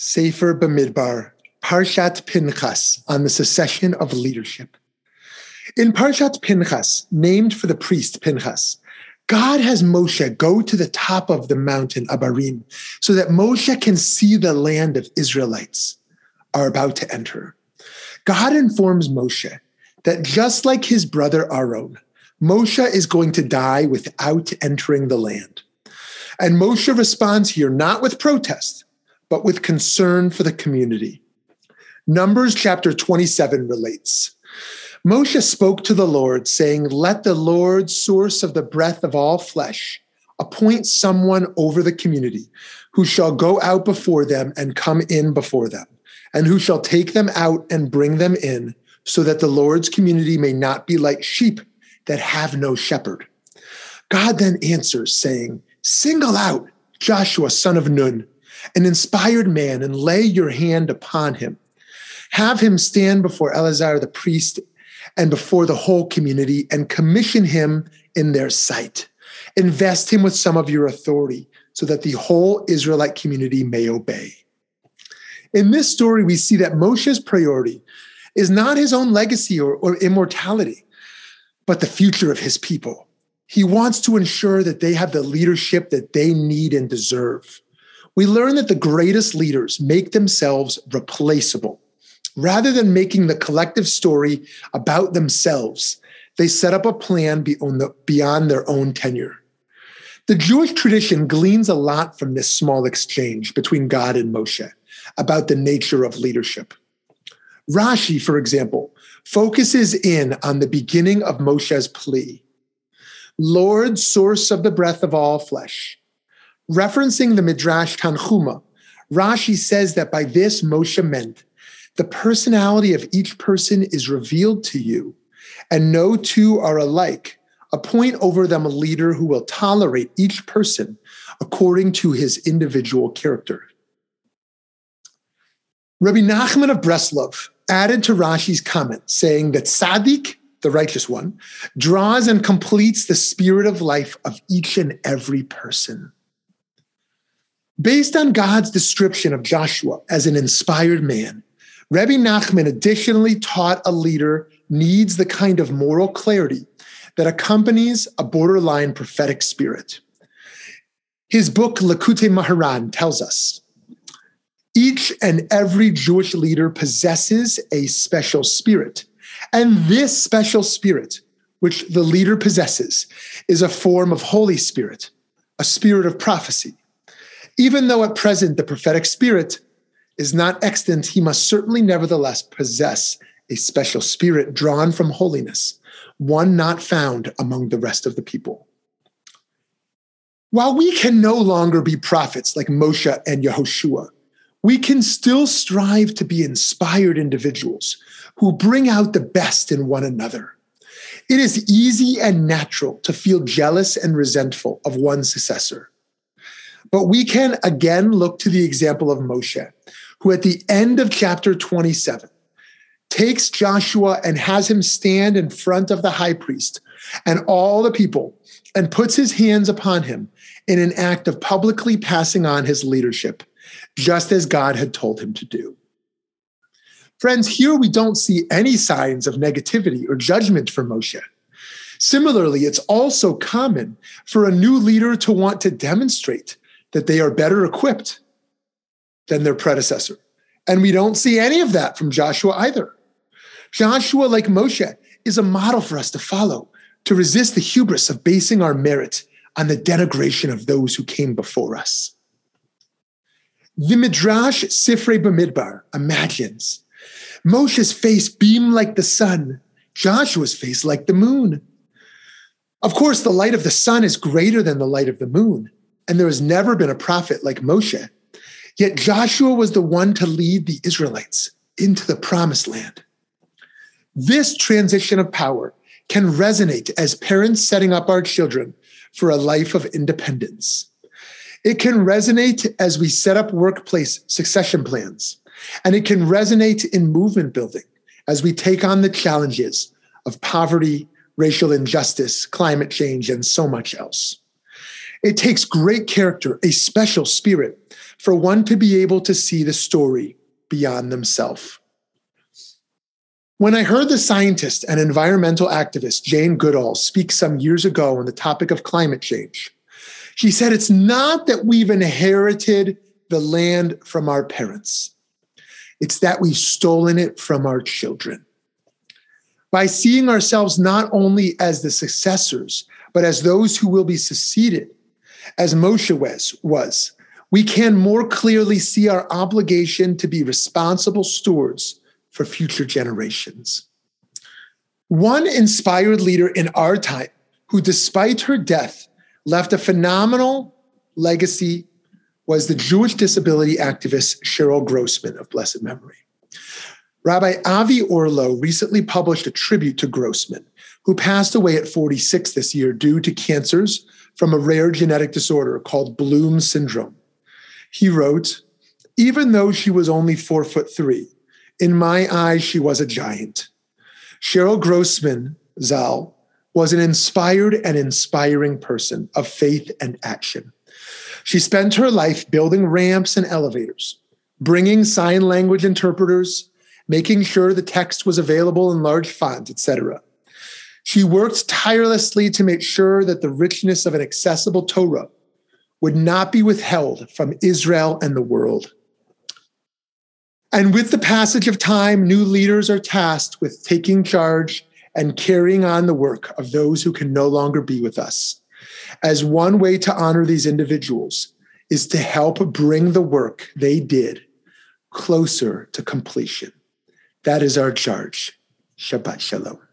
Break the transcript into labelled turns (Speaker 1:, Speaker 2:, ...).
Speaker 1: Sefer Bamidbar, Parshat Pinchas on the succession of leadership. In Parshat Pinchas, named for the priest Pinchas, God has Moshe go to the top of the mountain Abarim so that Moshe can see the land of Israelites are about to enter. God informs Moshe that just like his brother Aaron, Moshe is going to die without entering the land. And Moshe responds here not with protest, but with concern for the community. Numbers chapter 27 relates. Moshe spoke to the Lord, saying, Let the Lord, source of the breath of all flesh, appoint someone over the community who shall go out before them and come in before them, and who shall take them out and bring them in, so that the Lord's community may not be like sheep that have no shepherd. God then answers, saying, Single out Joshua, son of Nun, an inspired man, and lay your hand upon him. Have him stand before Eleazar the priest and before the whole community and commission him in their sight. Invest him with some of your authority so that the whole Israelite community may obey. In this story, we see that Moshe's priority is not his own legacy or, or immortality, but the future of his people. He wants to ensure that they have the leadership that they need and deserve. We learn that the greatest leaders make themselves replaceable. Rather than making the collective story about themselves, they set up a plan beyond their own tenure. The Jewish tradition gleans a lot from this small exchange between God and Moshe about the nature of leadership. Rashi, for example, focuses in on the beginning of Moshe's plea Lord, source of the breath of all flesh. Referencing the Midrash Tanhuma, Rashi says that by this Moshe meant the personality of each person is revealed to you, and no two are alike. Appoint over them a leader who will tolerate each person according to his individual character. Rabbi Nachman of Breslov added to Rashi's comment, saying that Tzaddik, the righteous one, draws and completes the spirit of life of each and every person. Based on God's description of Joshua as an inspired man, Rebbe Nachman additionally taught a leader needs the kind of moral clarity that accompanies a borderline prophetic spirit. His book, Likutei Moharan, tells us each and every Jewish leader possesses a special spirit. And this special spirit, which the leader possesses, is a form of Holy Spirit, a spirit of prophecy. Even though at present the prophetic spirit is not extant, he must certainly nevertheless possess a special spirit drawn from holiness, one not found among the rest of the people. While we can no longer be prophets like Moshe and Yehoshua, we can still strive to be inspired individuals who bring out the best in one another. It is easy and natural to feel jealous and resentful of one's successor. But we can again look to the example of Moshe, who at the end of chapter 27 takes Joshua and has him stand in front of the high priest and all the people and puts his hands upon him in an act of publicly passing on his leadership, just as God had told him to do. Friends, here we don't see any signs of negativity or judgment for Moshe. Similarly, it's also common for a new leader to want to demonstrate that they are better equipped than their predecessor. And we don't see any of that from Joshua either. Joshua, like Moshe, is a model for us to follow, to resist the hubris of basing our merit on the denigration of those who came before us. The Midrash Sifrei Bamidbar imagines Moshe's face beamed like the sun, Joshua's face like the moon. Of course, the light of the sun is greater than the light of the moon, and there has never been a prophet like Moshe. Yet Joshua was the one to lead the Israelites into the promised land. This transition of power can resonate as parents setting up our children for a life of independence. It can resonate as we set up workplace succession plans, and it can resonate in movement building as we take on the challenges of poverty, racial injustice, climate change, and so much else. It takes great character, a special spirit, for one to be able to see the story beyond themselves. When I heard the scientist and environmental activist Jane Goodall speak some years ago on the topic of climate change, she said it's not that we've inherited the land from our parents, it's that we've stolen it from our children. By seeing ourselves not only as the successors, but as those who will be succeeded, as Moshe was, we can more clearly see our obligation to be responsible stewards for future generations. One inspired leader in our time who, despite her death, left a phenomenal legacy was the Jewish disability activist Cheryl Grossman of blessed memory. Rabbi Avi Orlow recently published a tribute to Grossman, who passed away at 46 this year due to cancers from a rare genetic disorder called Bloom syndrome. He wrote, even though she was only four foot three, in my eyes, she was a giant. Cheryl Grossman, Zal, was an inspired and inspiring person of faith and action. She spent her life building ramps and elevators, bringing sign language interpreters, making sure the text was available in large font, etc. She worked tirelessly to make sure that the richness of an accessible Torah would not be withheld from Israel and the world. And with the passage of time, new leaders are tasked with taking charge and carrying on the work of those who can no longer be with us. As one way to honor these individuals is to help bring the work they did closer to completion. That is our charge. Shabbat Shalom.